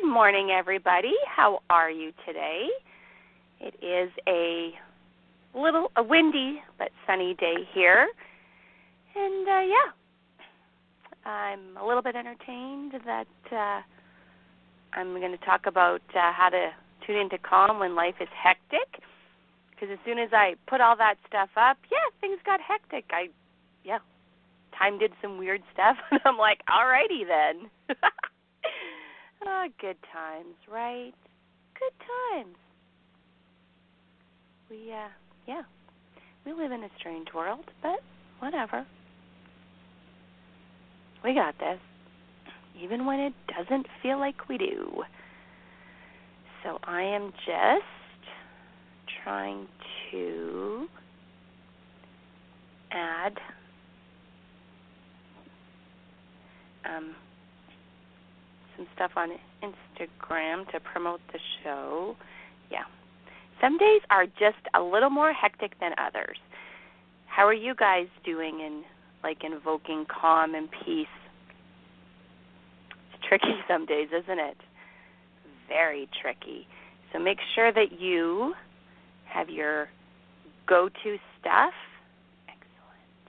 Good morning, everybody. How are you today? It is a little a windy but sunny day here, and uh, yeah, I'm a little bit entertained that uh, I'm going to talk about uh, how to tune into calm when life is hectic. Because as soon as I put all that stuff up, yeah, things got hectic. I, yeah, time did some weird stuff, and I'm like, alrighty then. Ah, good times, right? Good times. We, uh, yeah, we live in a strange world, but whatever. We got this, even when it doesn't feel like we do. So I am just trying to add um, some stuff on Instagram to promote the show. Yeah. Some days are just a little more hectic than others. How are you guys doing in like invoking calm and peace? It's tricky some days, isn't it? Very tricky. So make sure that you have your go-to stuff. Excellent.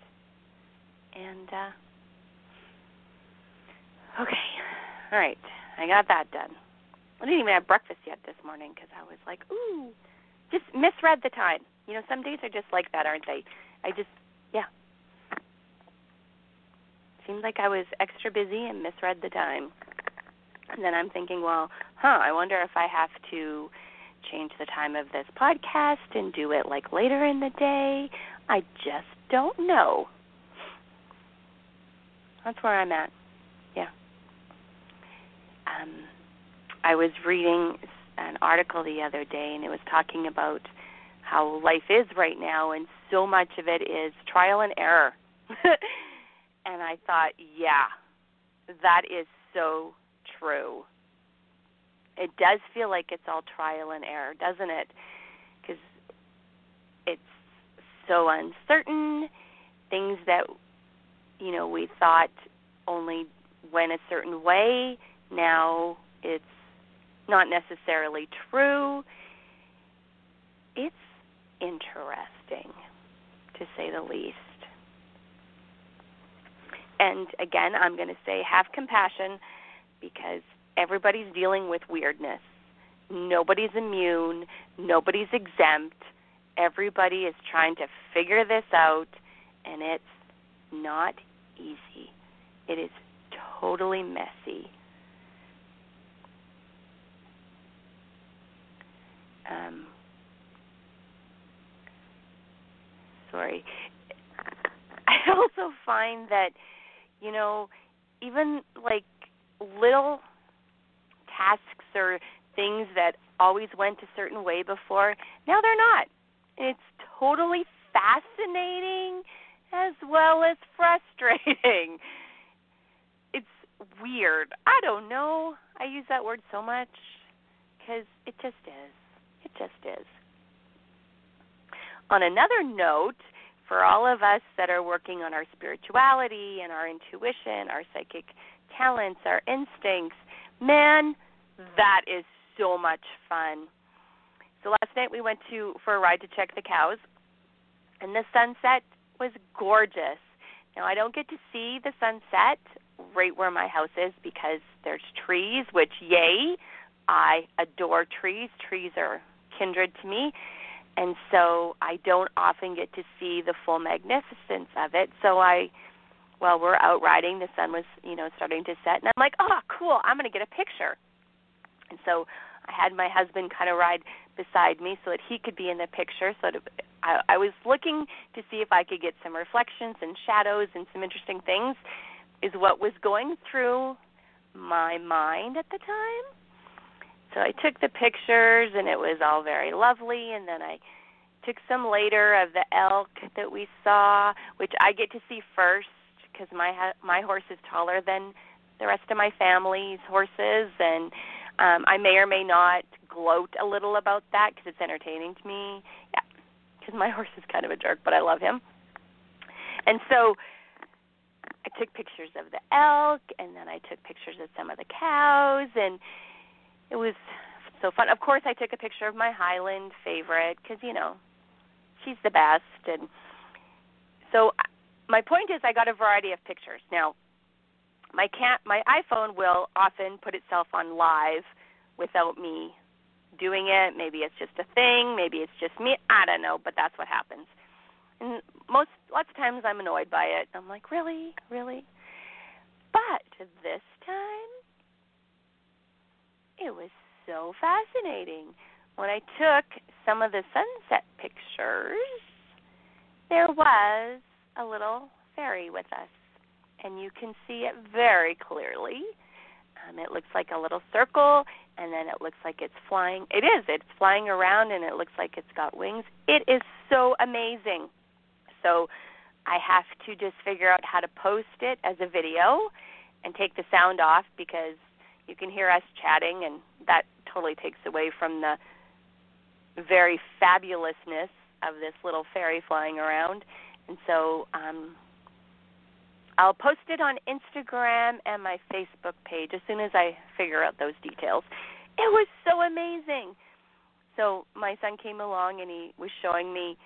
And uh okay. All right, I got that done. I didn't even have breakfast yet this morning because I was like, ooh, just misread the time. You know, some days are just like that, aren't they? I just, yeah. Seemed like I was extra busy and misread the time. And then I'm thinking, well, huh, I wonder if I have to change the time of this podcast and do it like later in the day. I just don't know. That's where I'm at um, I was reading an article the other day, and it was talking about how life is right now, and so much of it is trial and error. and I thought, yeah, that is so true. It does feel like it's all trial and error, doesn't it? Because it's so uncertain. Things that you know we thought only went a certain way now it's not necessarily true. It's interesting, to say the least. And again, I'm going to say have compassion because everybody's dealing with weirdness. Nobody's immune, nobody's exempt. Everybody is trying to figure this out, and it's not easy. It is totally messy. Um, sorry. I also find that you know even like little tasks or things that always went a certain way before now they're not. It's totally fascinating as well as frustrating. It's weird. I don't know. I use that word so much because it just is. It just is. On another note, for all of us that are working on our spirituality and our intuition, our psychic talents, our instincts, man, that is so much fun. So last night we went to for a ride to check the cows, and the sunset was gorgeous. Now I don't get to see the sunset right where my house is because there's trees, which yay, I adore trees. Trees are kindred to me. And so I don't often get to see the full magnificence of it. So I, while we're out riding, the sun was, you know, starting to set, and I'm like, oh, cool, I'm going to get a picture. And so I had my husband kind of ride beside me so that he could be in the picture, so that I, I was looking to see if I could get some reflections and shadows and some interesting things, is what was going through my mind at the time. So I took the pictures and it was all very lovely and then I took some later of the elk that we saw, which I get to see first because my ha- my horse is taller than the rest of my family's horses and um I may or may not gloat a little about that because it's entertaining to me. Yeah, because my horse is kind of a jerk, but I love him. And so I took pictures of the elk, and then I took pictures of some of the cows, and it was so fun. Of course, I took a picture of my Highland favorite because you know she's the best, and so my point is I got a variety of pictures. Now, my cat, my iPhone will often put itself on live without me doing it. Maybe it's just a thing. Maybe it's just me. I don't know, but that's what happens. And most lots of times I'm annoyed by it. I'm like, really, really. But this time, it was so fascinating. When I took some of the sunset pictures, there was a little fairy with us, and you can see it very clearly. Um, it looks like a little circle, and then it looks like it's flying. It is. It's flying around, and it looks like it's got wings. It is so amazing. So I have to just figure out how to post it as a video and take the sound off because you can hear us chatting, and that totally takes away from the very fabulousness of this little fairy flying around. And so um, I'll post it on Instagram and my Facebook page as soon as I figure out those details. It was so amazing. So my son came along and he was showing me,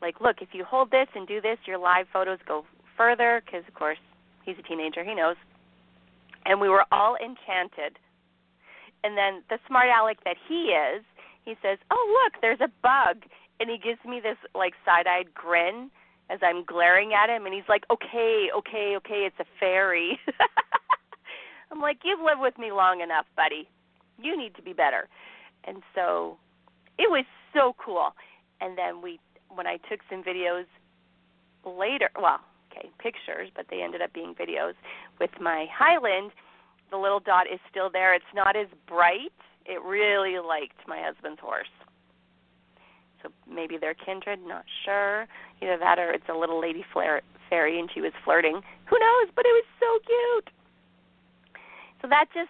like, look, if you hold this and do this, your live photos go further because, of course, he's a teenager, he knows. And we were all enchanted. And then the smart aleck that he is, he says, "Oh, look, there's a bug," and he gives me this like side-eyed grin as I'm glaring at him, and he's like, "Okay, okay, okay, it's a fairy." I'm like, "You've lived with me long enough, buddy. You need to be better." And so it was so cool. And then we, when I took some videos later, well, okay, pictures, but they ended up being videos with my Highland. The little dot is still there. It's not as bright. It really liked my husband's horse so maybe they're kindred, not sure. Either that or it's a little lady flare, fairy and she was flirting. Who knows? But it was so cute. So that just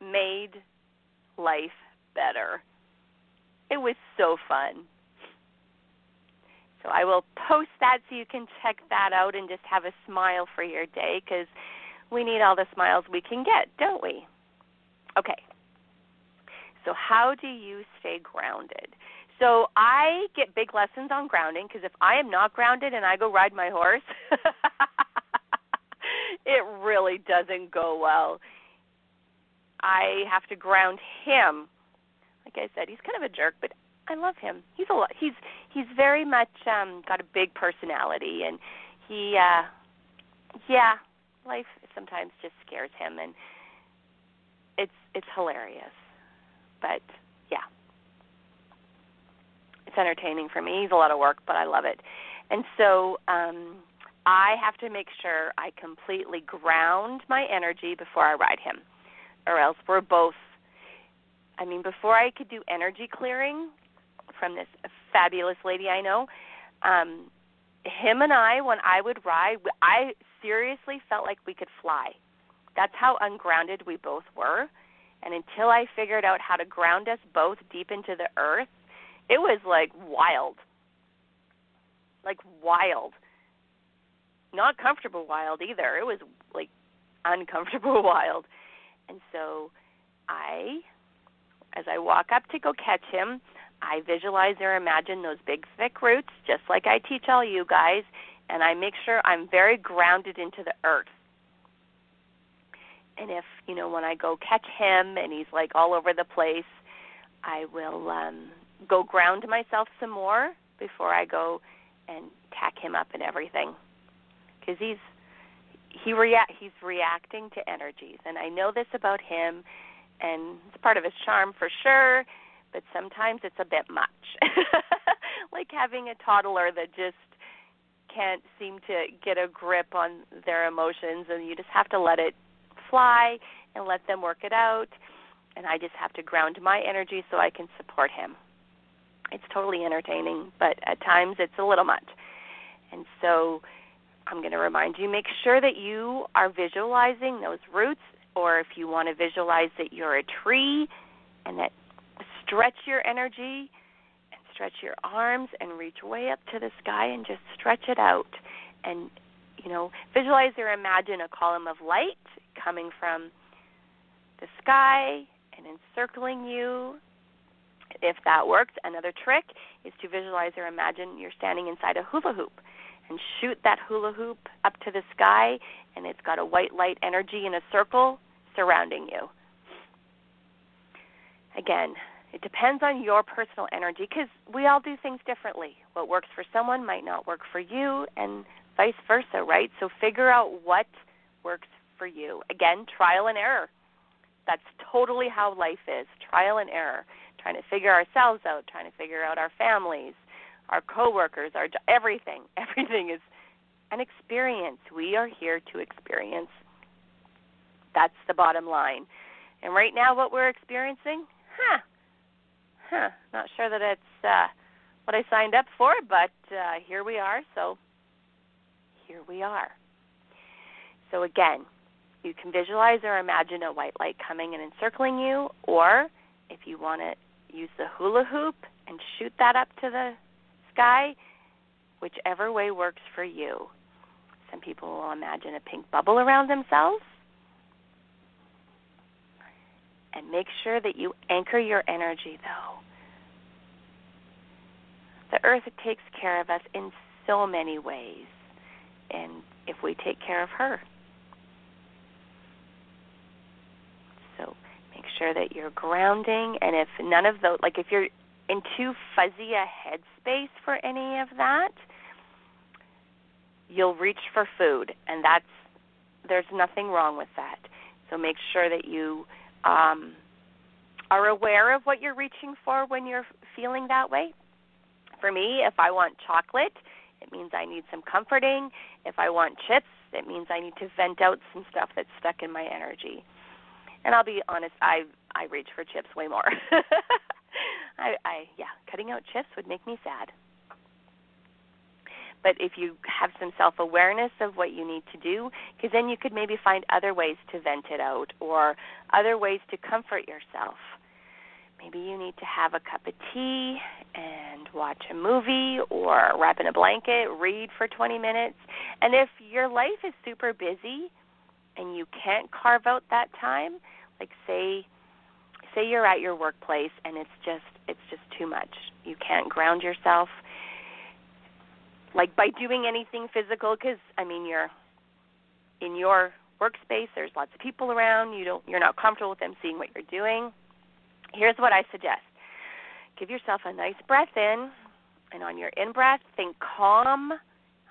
made life better. It was so fun. So I will post that so you can check that out and just have a smile for your day because we need all the smiles we can get, don't we? Okay. So, how do you stay grounded? So I get big lessons on grounding because if I am not grounded and I go ride my horse, it really doesn't go well. I have to ground him. Like I said, he's kind of a jerk, but I love him. He's a lot. He's he's very much um got a big personality, and he, uh yeah, life sometimes just scares him, and it's it's hilarious. But yeah, it's entertaining for me. He's a lot of work, but I love it. And so um I have to make sure I completely ground my energy before I ride him, or else we're both. I mean, before I could do energy clearing from this fabulous lady I know, um, him and I, when I would ride, I seriously felt like we could fly. That's how ungrounded we both were. And until I figured out how to ground us both deep into the earth, it was like wild. Like wild. Not comfortable wild either. It was like uncomfortable wild. And so I as I walk up to go catch him, I visualize or imagine those big thick roots just like I teach all you guys and I make sure I'm very grounded into the earth. And if, you know, when I go catch him and he's like all over the place, I will um go ground myself some more before I go and tack him up and everything because he's he react he's reacting to energies and I know this about him and it's part of his charm for sure but sometimes it's a bit much like having a toddler that just can't seem to get a grip on their emotions and you just have to let it fly and let them work it out and I just have to ground my energy so I can support him. It's totally entertaining, but at times it's a little much. And so I'm going to remind you make sure that you are visualizing those roots or if you want to visualize that you're a tree and that stretch your energy and stretch your arms and reach way up to the sky and just stretch it out. And you know visualize or imagine a column of light coming from the sky and encircling you. If that works another trick is to visualize or imagine you're standing inside a hula hoop and shoot that hula hoop up to the sky and it's got a white light energy in a circle surrounding you. Again it depends on your personal energy because we all do things differently. What works for someone might not work for you, and vice versa, right? So figure out what works for you. Again, trial and error. That's totally how life is trial and error. Trying to figure ourselves out, trying to figure out our families, our coworkers, our everything. Everything is an experience. We are here to experience. That's the bottom line. And right now, what we're experiencing, huh, huh, not sure that it's uh, what I signed up for, but uh, here we are. So here we are. So again, you can visualize or imagine a white light coming and encircling you, or if you want to use the hula hoop and shoot that up to the sky, whichever way works for you. Some people will imagine a pink bubble around themselves. And make sure that you anchor your energy, though. The earth takes care of us in so many ways, and if we take care of her. So make sure that you're grounding, and if none of those, like if you're in too fuzzy a headspace for any of that, you'll reach for food, and that's there's nothing wrong with that. So make sure that you um, are aware of what you're reaching for when you're feeling that way. For me, if I want chocolate, it means I need some comforting. If I want chips, it means I need to vent out some stuff that's stuck in my energy. And I'll be honest, I I reach for chips way more. I I yeah, cutting out chips would make me sad. But if you have some self awareness of what you need to do, because then you could maybe find other ways to vent it out or other ways to comfort yourself. Maybe you need to have a cup of tea and watch a movie or wrap in a blanket, read for 20 minutes. And if your life is super busy and you can't carve out that time, like say say you're at your workplace and it's just it's just too much. You can't ground yourself like by doing anything physical cuz I mean you're in your workspace there's lots of people around, you don't you're not comfortable with them seeing what you're doing. Here's what I suggest. Give yourself a nice breath in and on your in breath think calm.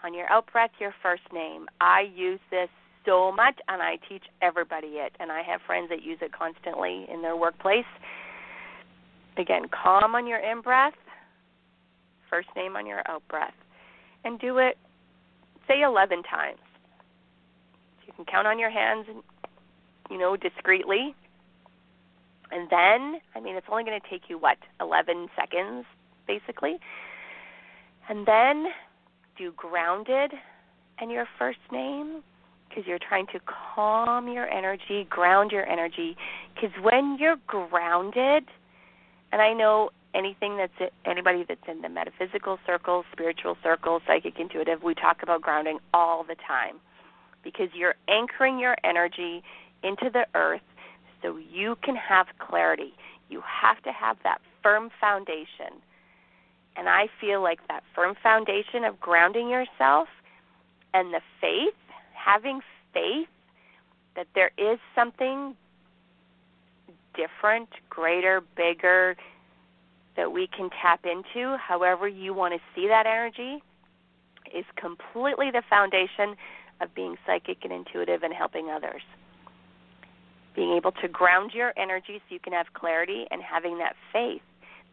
On your out breath your first name. I use this so much and I teach everybody it and I have friends that use it constantly in their workplace. Again, calm on your in breath, first name on your out breath. And do it say 11 times. You can count on your hands and you know discreetly. And then, I mean it's only going to take you what? 11 seconds basically. And then do grounded and your first name because you're trying to calm your energy, ground your energy. Because when you're grounded, and I know anything that's anybody that's in the metaphysical circles, spiritual circles, psychic, intuitive, we talk about grounding all the time because you're anchoring your energy into the earth so you can have clarity. You have to have that firm foundation. And I feel like that firm foundation of grounding yourself and the faith having faith that there is something different, greater, bigger that we can tap into, however you want to see that energy, is completely the foundation of being psychic and intuitive and helping others. Being able to ground your energy so you can have clarity and having that faith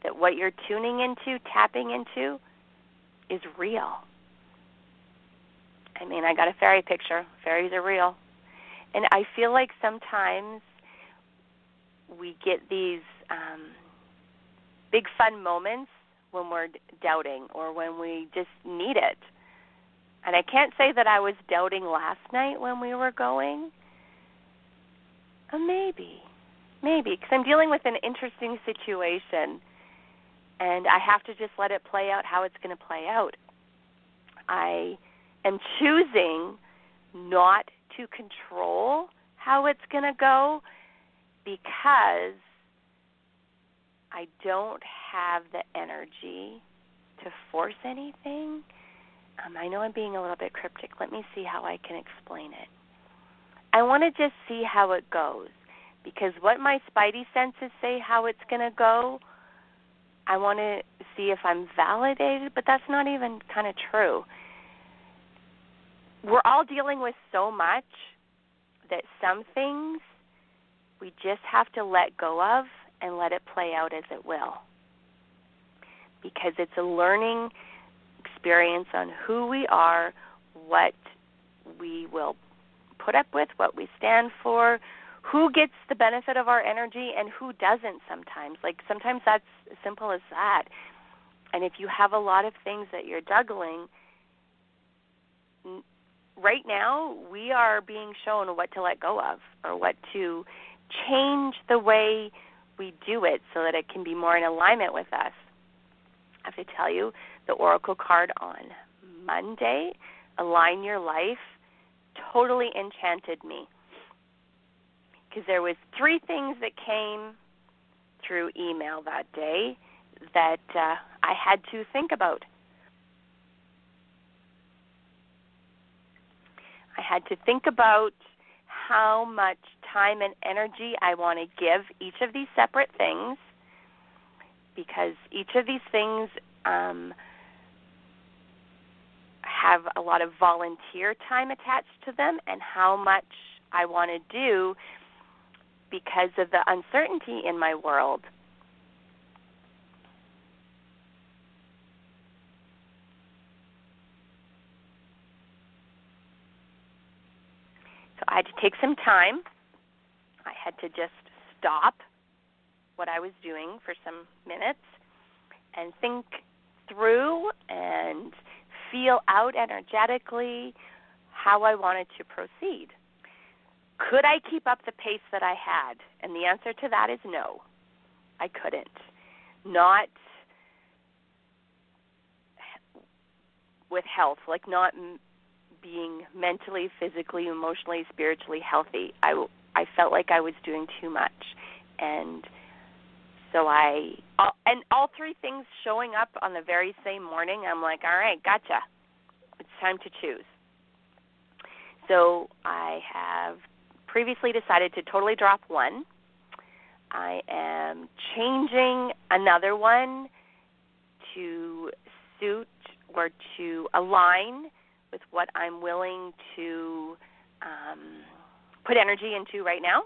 that what you're tuning into, tapping into, is real. I mean, I got a fairy picture. Fairies are real. And I feel like sometimes we get these um big fun moments when we're doubting or when we just need it. And I can't say that I was doubting last night when we were going. Uh, maybe. Maybe because I'm dealing with an interesting situation and I have to just let it play out how it's going to play out. I am choosing not to control how it's going to go because I don't have the energy to force anything. Um, I know I'm being a little bit cryptic. Let me see how I can explain it. I want to just see how it goes because what my spidey senses say how it's going to go, I want to see if I'm validated, but that's not even kind of true. We're all dealing with so much that some things we just have to let go of and let it play out as it will. Because it's a learning experience on who we are, what we will put up with, what we stand for, who gets the benefit of our energy and who doesn't sometimes. Like sometimes that's as simple as that. And if you have a lot of things that you're juggling, right now we are being shown what to let go of or what to change the way we do it so that it can be more in alignment with us. I have to tell you, the Oracle card on Monday, Align Your Life, totally enchanted me. Because there was three things that came through email that day that uh, I had to think about. I had to think about how much time and energy I want to give each of these separate things because each of these things um, have a lot of volunteer time attached to them and how much I want to do because of the uncertainty in my world. So I had to take some time. I had to just stop what I was doing for some minutes and think through and feel out energetically how I wanted to proceed. Could I keep up the pace that I had? And the answer to that is no. I couldn't. Not with health, like not being mentally, physically, emotionally, spiritually healthy. I I felt like I was doing too much, and so I and all three things showing up on the very same morning. I'm like, all right, gotcha. It's time to choose. So I have previously decided to totally drop one. I am changing another one to suit or to align with what I'm willing to um, put energy into right now.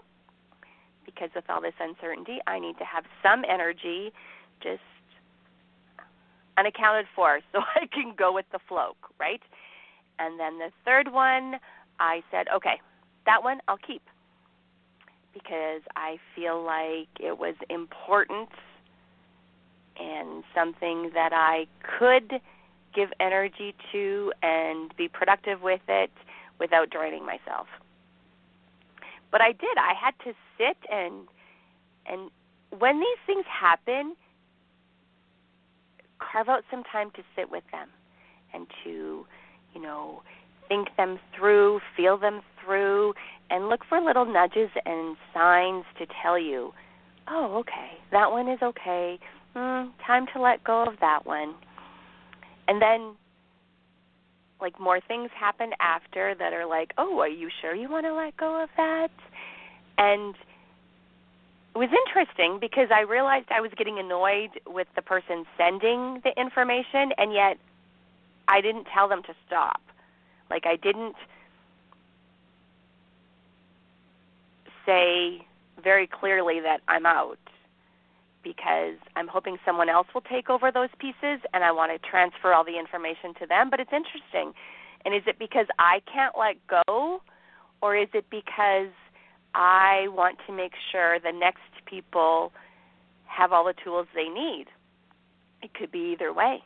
Because with all this uncertainty, I need to have some energy just unaccounted for so I can go with the flow, right? And then the third one, I said, okay, that one I'll keep because I feel like it was important and something that I could give energy to and be productive with it without draining myself. But I did. I had to sit and and when these things happen, carve out some time to sit with them and to, you know, think them through, feel them through, and look for little nudges and signs to tell you, oh, okay, that one is okay. Mm, time to let go of that one and then like more things happen after that are like, "Oh, are you sure you want to let go of that?" And was interesting because I realized I was getting annoyed with the person sending the information and yet I didn't tell them to stop. Like I didn't say very clearly that I'm out. because I'm hoping someone else will take over those pieces and I want to transfer all the information to them. But it's interesting. And is it because I can't let go or is it because I want to make sure the next people have all the tools they need? It could be either way.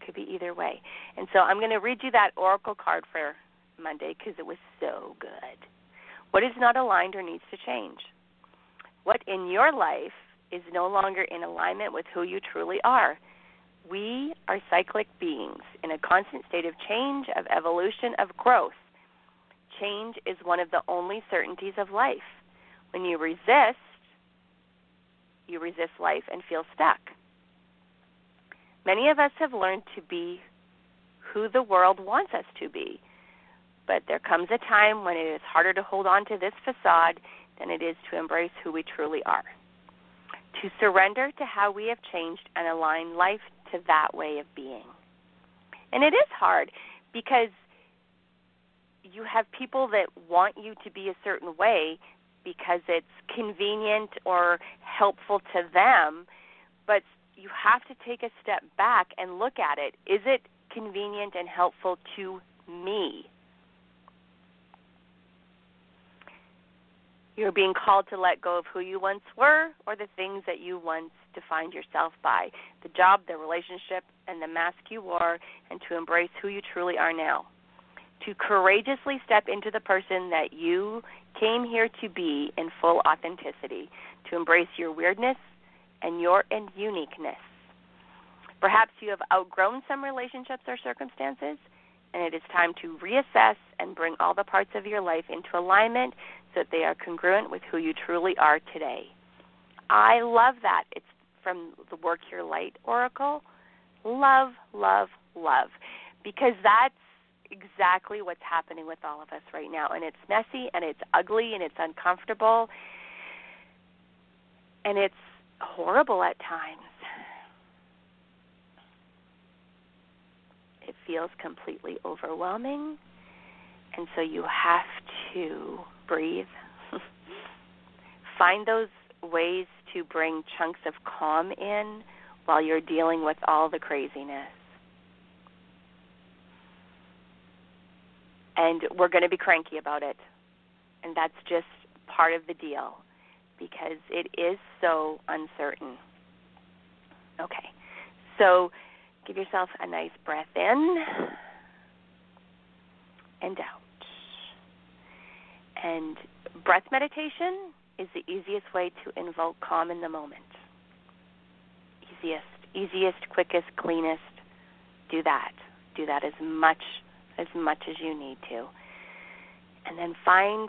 It could be either way. And so I'm going to read you that oracle card for Monday because it was so good. What is not aligned or needs to change? What in your life is no longer in alignment with who you truly are? We are cyclic beings in a constant state of change, of evolution, of growth. Change is one of the only certainties of life. When you resist, you resist life and feel stuck. Many of us have learned to be who the world wants us to be. But there comes a time when it is harder to hold on to this facade than it is to embrace who we truly are. To surrender to how we have changed and align life to that way of being. And it is hard because you have people that want you to be a certain way because it's convenient or helpful to them, but you have to take a step back and look at it. Is it convenient and helpful to me? You're being called to let go of who you once were or the things that you once defined yourself by the job, the relationship, and the mask you wore, and to embrace who you truly are now. To courageously step into the person that you came here to be in full authenticity, to embrace your weirdness and your and uniqueness. Perhaps you have outgrown some relationships or circumstances, and it is time to reassess and bring all the parts of your life into alignment so that they are congruent with who you truly are today. I love that. It's from the Work Your Light Oracle. Love, love, love. Because that's exactly what's happening with all of us right now. And it's messy and it's ugly and it's uncomfortable and it's horrible at times. It feels completely overwhelming. And so you have to breathe. Find those ways to bring chunks of calm in while you're dealing with all the craziness. And we're going to be cranky about it. And that's just part of the deal because it is so uncertain. Okay. So give yourself a nice breath in and out. And breath meditation is the easiest way to invoke calm in the moment. Easiest, easiest, quickest, cleanest. Do that. Do that as much as much as you need to. And then find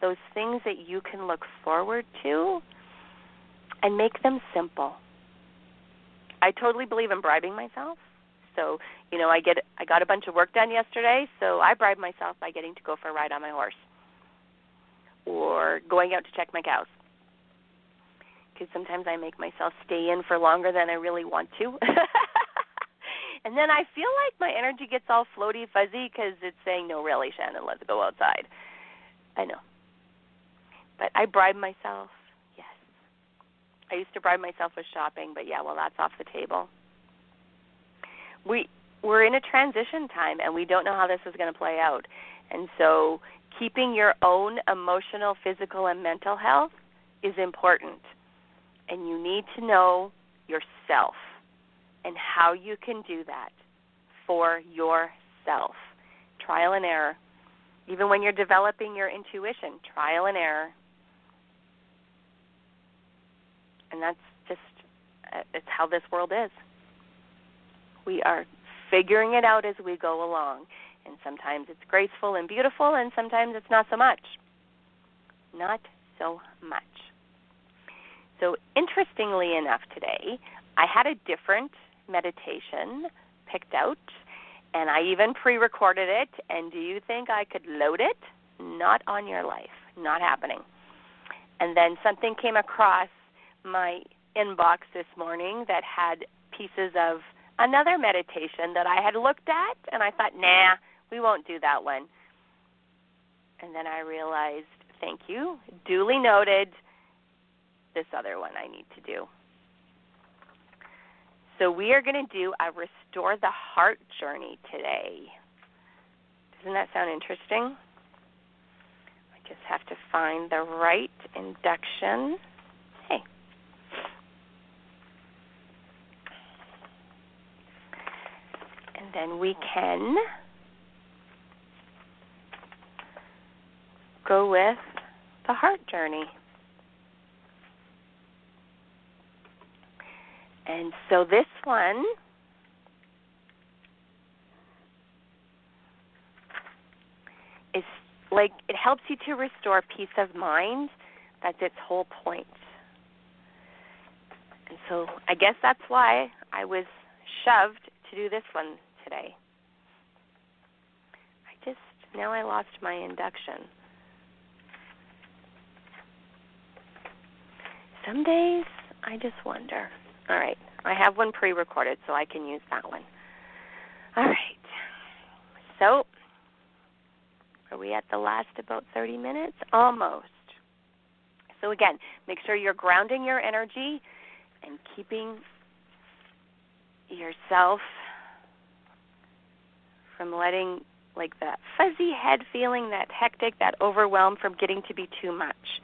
those things that you can look forward to and make them simple. I totally believe in bribing myself. So, you know, I get I got a bunch of work done yesterday, so I bribe myself by getting to go for a ride on my horse or going out to check my cows. Because sometimes I make myself stay in for longer than I really want to. and then I feel like my energy gets all floaty, fuzzy because it's saying, no, really, Shannon, let's go outside. I know. But I bribe myself. Yes. I used to bribe myself with shopping, but yeah, well, that's off the table. We we're in a transition time and we don't know how this is going to play out. And so keeping your own emotional, physical, and mental health is important. And you need to know yourself and how you can do that for yourself. Trial and error. Even when you're developing your intuition, trial and error. And that's just uh, it's how this world is. We are figuring it out as we go along. And sometimes it's graceful and beautiful, and sometimes it's not so much. Not so much. So, interestingly enough, today, I had a different meditation picked out, and I even pre recorded it. And do you think I could load it? Not on your life. Not happening. And then something came across my inbox this morning that had pieces of another meditation that I had looked at, and I thought, nah, we won't do that one. And then I realized, thank you, duly noted, this other one I need to do. So we are going to do a Restore the Heart journey today. Doesn't that sound interesting? I just have to find the right induction. Hey. And then we can go with the heart journey. And so this one is like it helps you to restore peace of mind. That's its whole point. And so I guess that's why I was shoved to do this one today. I just now I lost my induction. Some days I just wonder. All right. I have one pre recorded, so I can use that one. All right. So, are we at the last about 30 minutes? Almost. So, again, make sure you're grounding your energy and keeping yourself from letting like that fuzzy head feeling, that hectic, that overwhelm from getting to be too much.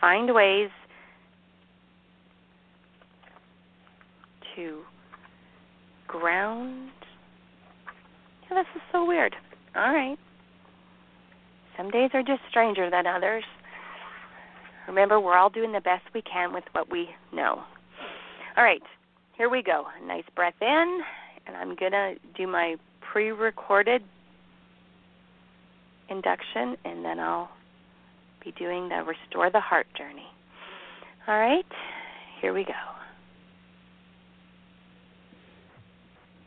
Find ways to ground. Yeah, this is so weird. All right. Some days are just stranger than others. Remember, we're all doing the best we can with what we know. All right, here we go. Nice breath in, and I'm going to do my pre recorded induction, and then I'll be doing the Restore the Heart journey. All right, here we go.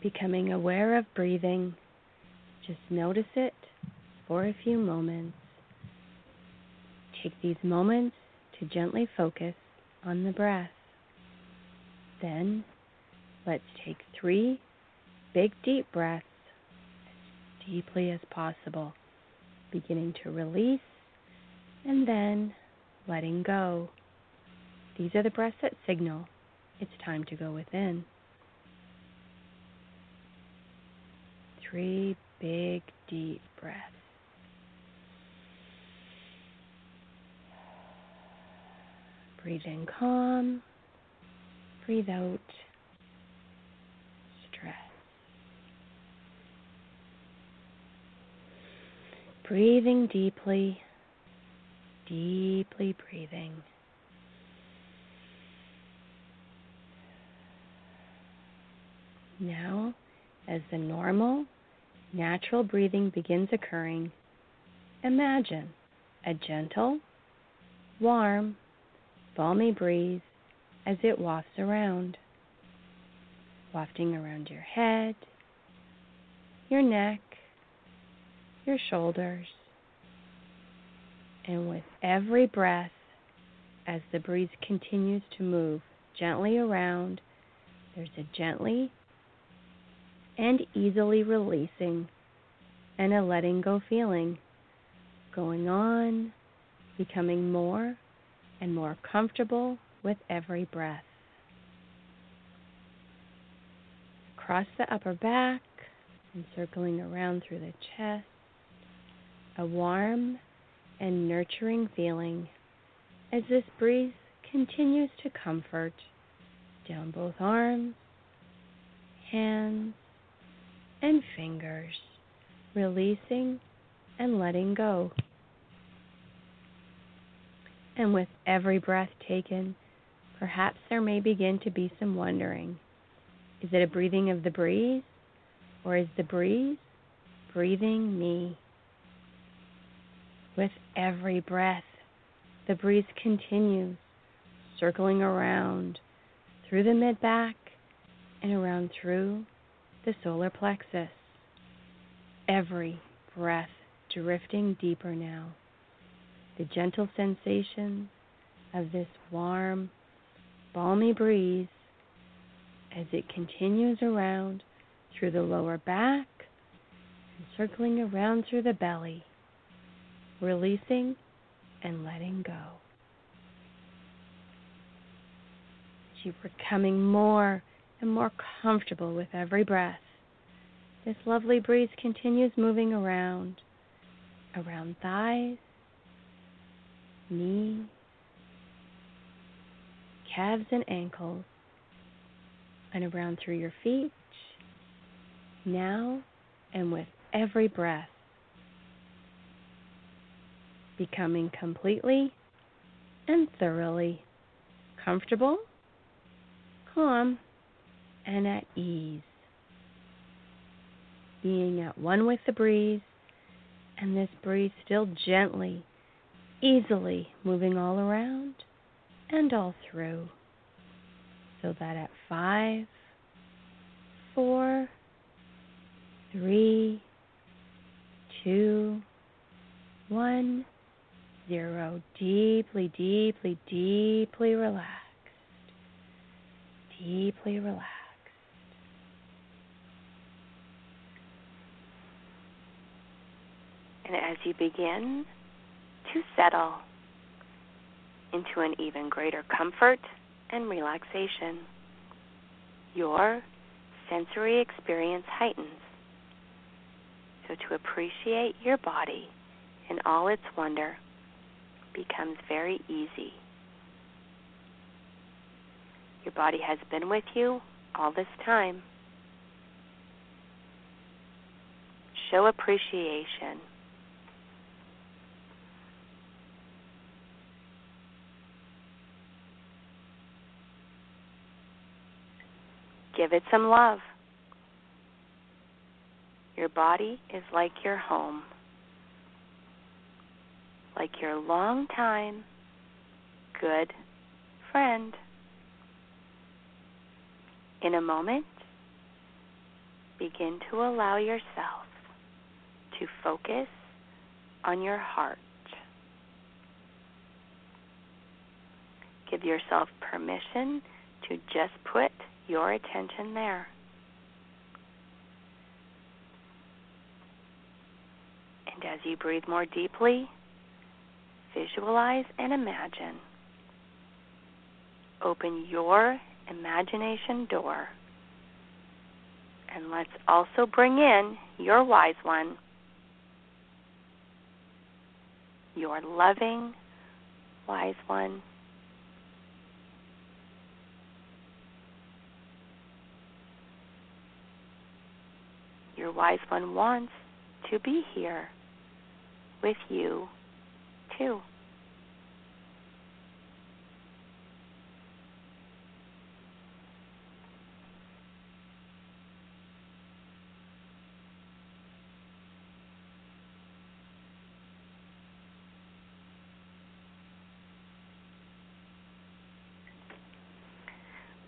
Becoming aware of breathing. Just notice it for a few moments. Take these moments to gently focus on the breath. Then let's take three big deep breaths as deeply as possible, beginning to release and then letting go. These are the breaths that signal it's time to go within. Three big, deep breaths. Breathe in calm. Breathe out stress. Breathing deeply, deeply breathing. Now, as the normal natural breathing begins occurring, imagine a gentle, warm, balmy breeze as it wafts around, wafting around your head, your neck, your shoulders. And with every breath, as the breeze continues to move gently around, there's a gently and easily releasing and a letting go feeling going on, becoming more and more comfortable with every breath. Across the upper back and circling around through the chest, a warm and nurturing feeling as this breeze continues to comfort down both arms, hands, and fingers, releasing and letting go. And with every breath taken, perhaps there may begin to be some wondering. Is it a breathing of the breeze, or is the breeze breathing me? With every breath, the breeze continues, circling around through the mid back and around through the solar plexus. Every breath drifting deeper now. The gentle sensation of this warm, balmy breeze as it continues around through the lower back and circling around through the belly. releasing and letting go. You're becoming more and more comfortable with every breath. This lovely breeze continues moving around, around thighs, knees, calves and ankles, and around through your feet, now and with every breath, becoming completely and thoroughly comfortable, calm, and at ease. Being at one with the breeze, and this breeze still gently, easily moving all around and all through. So that at five, four, three, two, one, zero. Deeply, deeply, deeply relaxed. Deeply relaxed. And as you begin to settle into an even greater comfort and relaxation, your sensory experience heightens. So, to appreciate your body in all its wonder becomes very easy. Your body has been with you all this time. Show appreciation. Give it some love. Your body is like your home, like your long time good friend. In a moment, begin to allow yourself to focus on your heart. Give yourself permission to just put your attention there. And as you breathe more deeply, visualize and imagine. Open your imagination door. And let's also bring in your wise one, your loving wise one. Your wise one wants to be here with you too.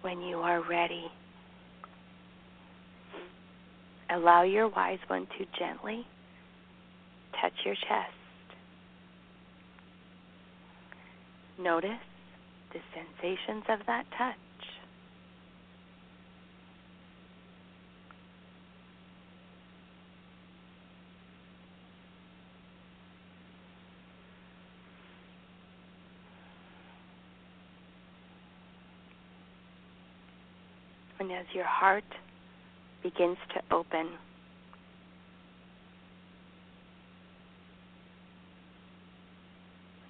When you are ready, allow your wise one to gently touch your chest. Notice the sensations of that touch. And as your heart begins to open,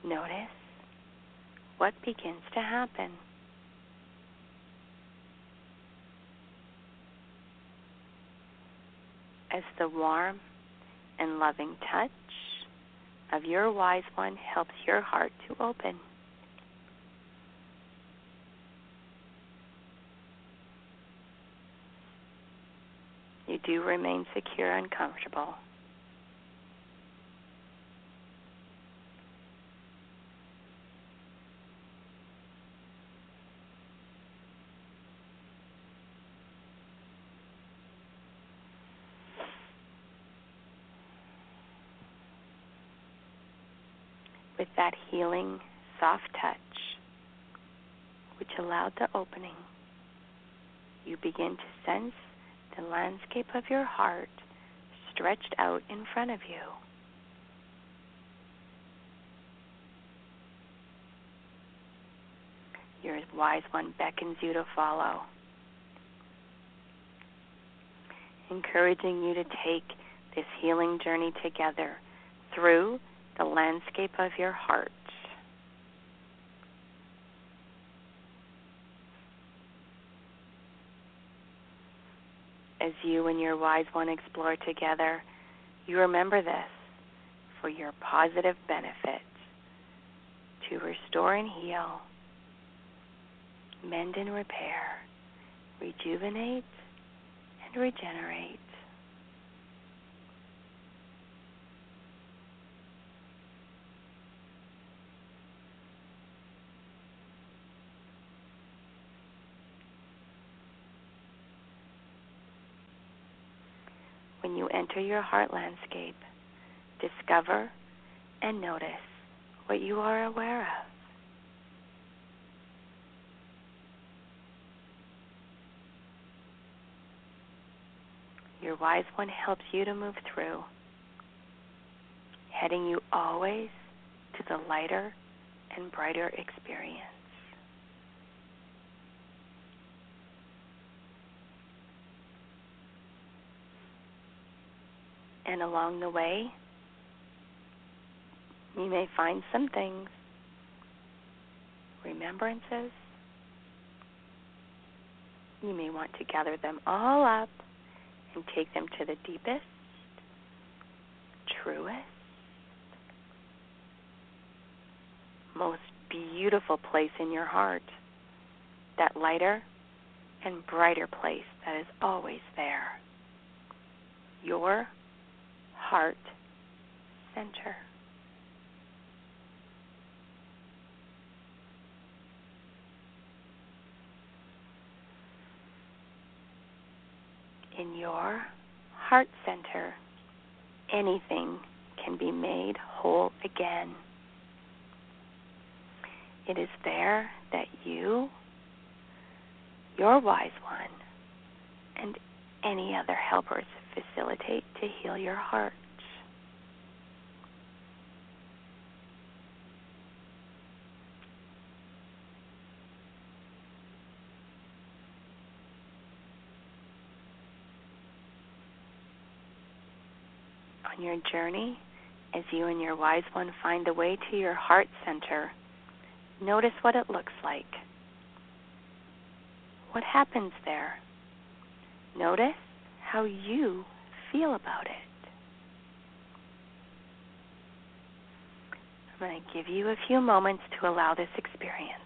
notice what begins to happen. As the warm and loving touch of your wise one helps your heart to open. Do remain secure and comfortable. with that healing, soft touch, which allowed the opening, you begin to sense the landscape of your heart stretched out in front of you. Your wise one beckons you to follow, encouraging you to take this healing journey together through the landscape of your heart. As you and your wise one explore together, you remember this for your positive benefit to restore and heal, mend and repair, rejuvenate and regenerate. When you enter your heart landscape, discover and notice what you are aware of. Your wise one helps you to move through, heading you always to the lighter and brighter experience. And along the way, you may find some things, remembrances. You may want to gather them all up and take them to the deepest, truest, most beautiful place in your heart, that lighter and brighter place that is always there. Your heart center. in your heart center, anything can be made whole again. It is there that you, your wise one, and any other helpers facilitate to heal your heart. on your journey, as you and your wise one find the way to your heart center, notice what it looks like. What happens there? Notice how you feel about it. I'm going to give you a few moments to allow this experience.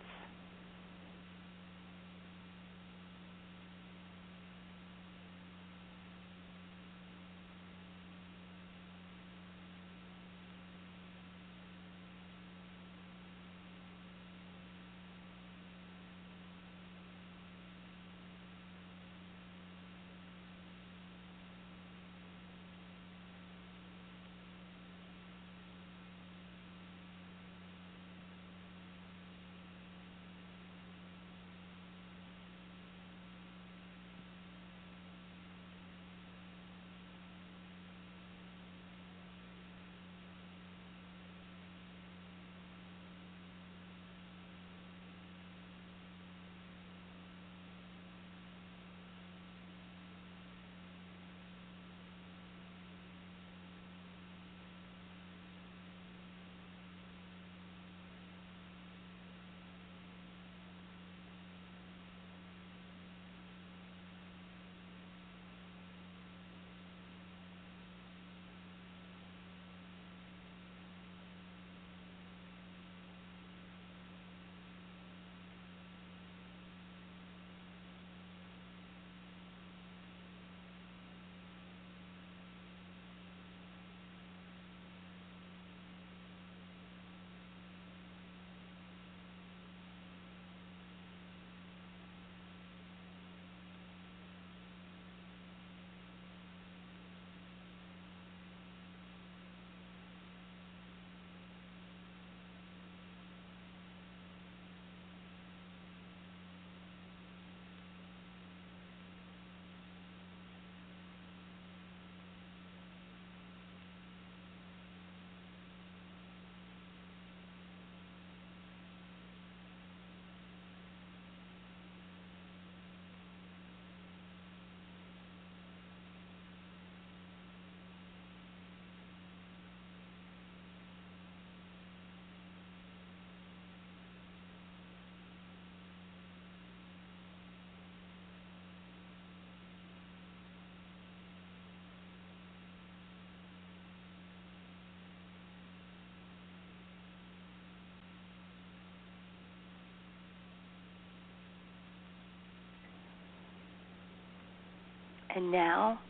And now,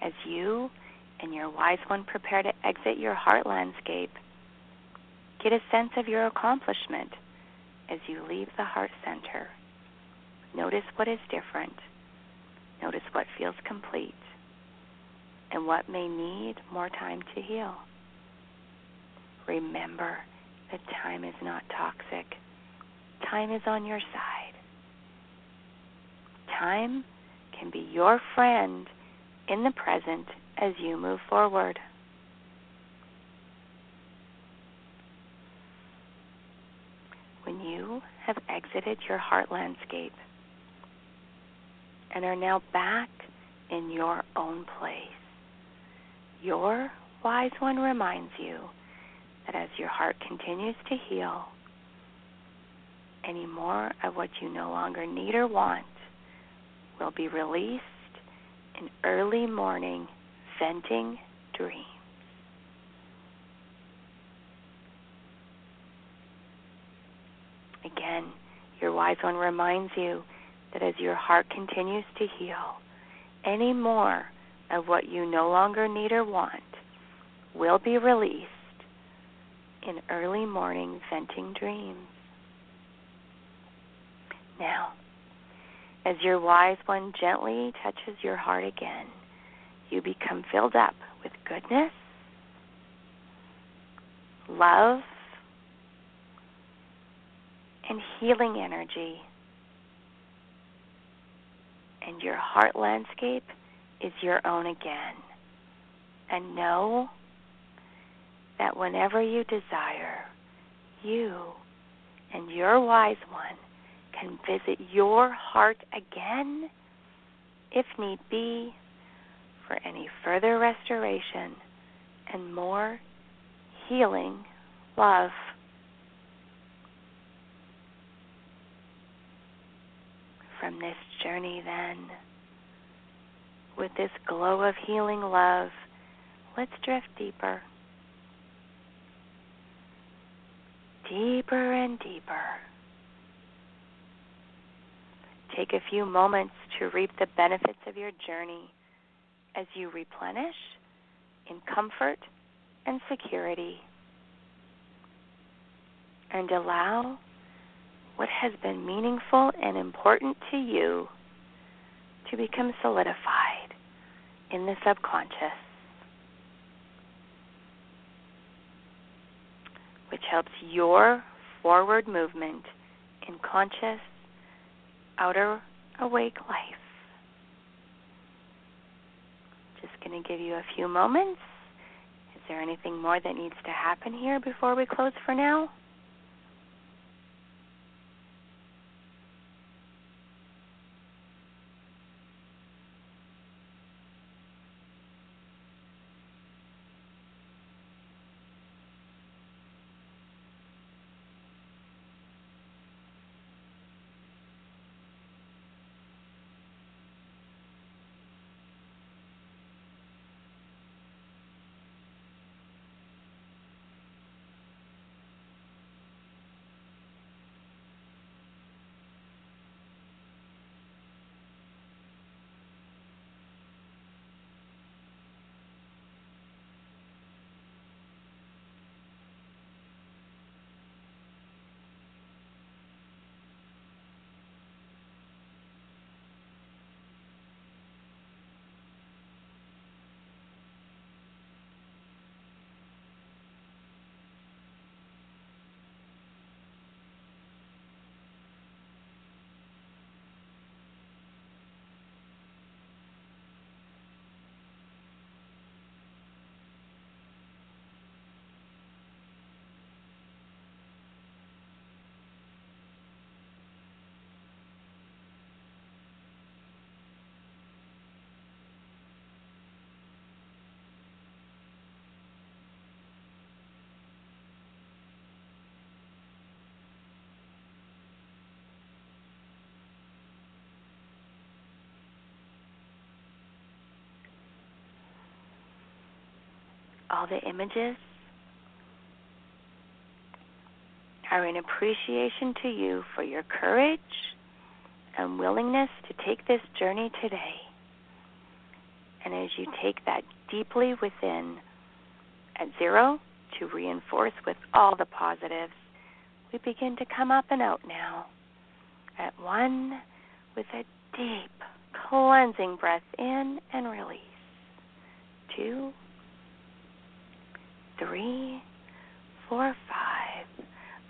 as you and your wise one prepare to exit your heart landscape, get a sense of your accomplishment as you leave the heart center. Notice what is different. Notice what feels complete and what may need more time to heal. Remember that time is not toxic. Time is on your side. Time can be your friend in the present as you move forward. When you have exited your heart landscape and are now back in your own place, your wise one reminds you that as your heart continues to heal, any more of what you no longer need or want will be released in early morning venting dreams. Again, your wise one reminds you that as your heart continues to heal, any more of what you no longer need or want will be released in early morning venting dreams. Now, as your wise one gently touches your heart again, you become filled up with goodness, love, and healing energy. And your heart landscape is your own again. And know that whenever you desire, you and your wise one can visit your heart again, if need be, for any further restoration and more healing love. From this journey, then, with this glow of healing love, let's drift deeper. Deeper and deeper. Take a few moments to reap the benefits of your journey as you replenish in comfort and security. And allow what has been meaningful and important to you to become solidified in the subconscious, which helps your forward movement in conscious, outer awake life. Just going to give you a few moments. Is there anything more that needs to happen here before we close for now? All the images are in appreciation to you for your courage and willingness to take this journey today. And as you take that deeply within at zero to reinforce with all the positives, we begin to come up and out now. At one, with a deep cleansing breath in and release. Two, three, four, five.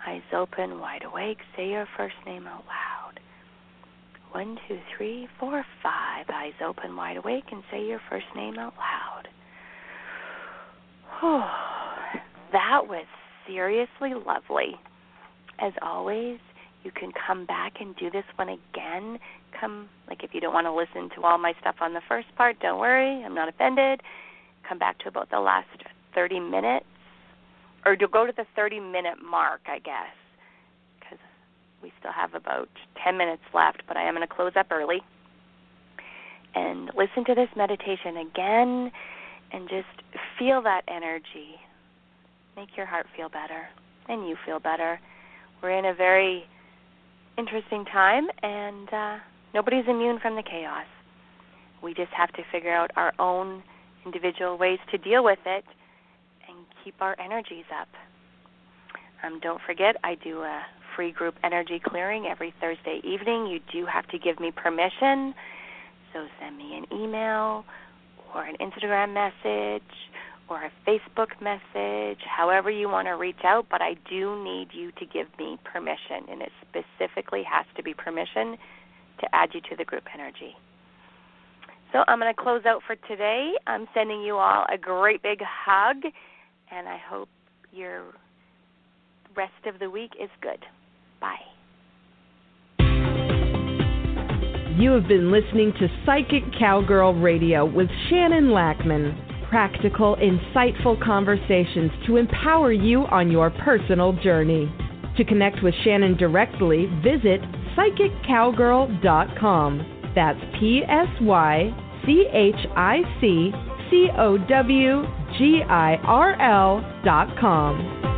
Eyes open, wide awake. Say your first name out loud. One, two, three, four, five. Eyes open, wide awake, and say your first name out loud. Oh, that was seriously lovely. As always, you can come back and do this one again. Come, like if you don't want to listen to all my stuff on the first part, don't worry, I'm not offended. Come back to about the last 30 minutes, or to go to the 30 minute mark, I guess, because we still have about 10 minutes left, but I am going to close up early. And listen to this meditation again and just feel that energy. Make your heart feel better and you feel better. We're in a very interesting time, and uh, nobody's immune from the chaos. We just have to figure out our own individual ways to deal with it keep our energies up. Um, don't forget, I do a free group energy clearing every Thursday evening. You do have to give me permission, so send me an email or an Instagram message or a Facebook message, however you want to reach out, but I do need you to give me permission, and it specifically has to be permission to add you to the group energy. So I'm going to close out for today. I'm sending you all a great big hug, and I hope your rest of the week is good. Bye. You have been listening to Psychic Cowgirl Radio with Shannon Lackman practical, insightful conversations to empower you on your personal journey. To connect with Shannon directly, visit psychiccowgirl.com. That's P S Y C H I C C O W G I R L dot com.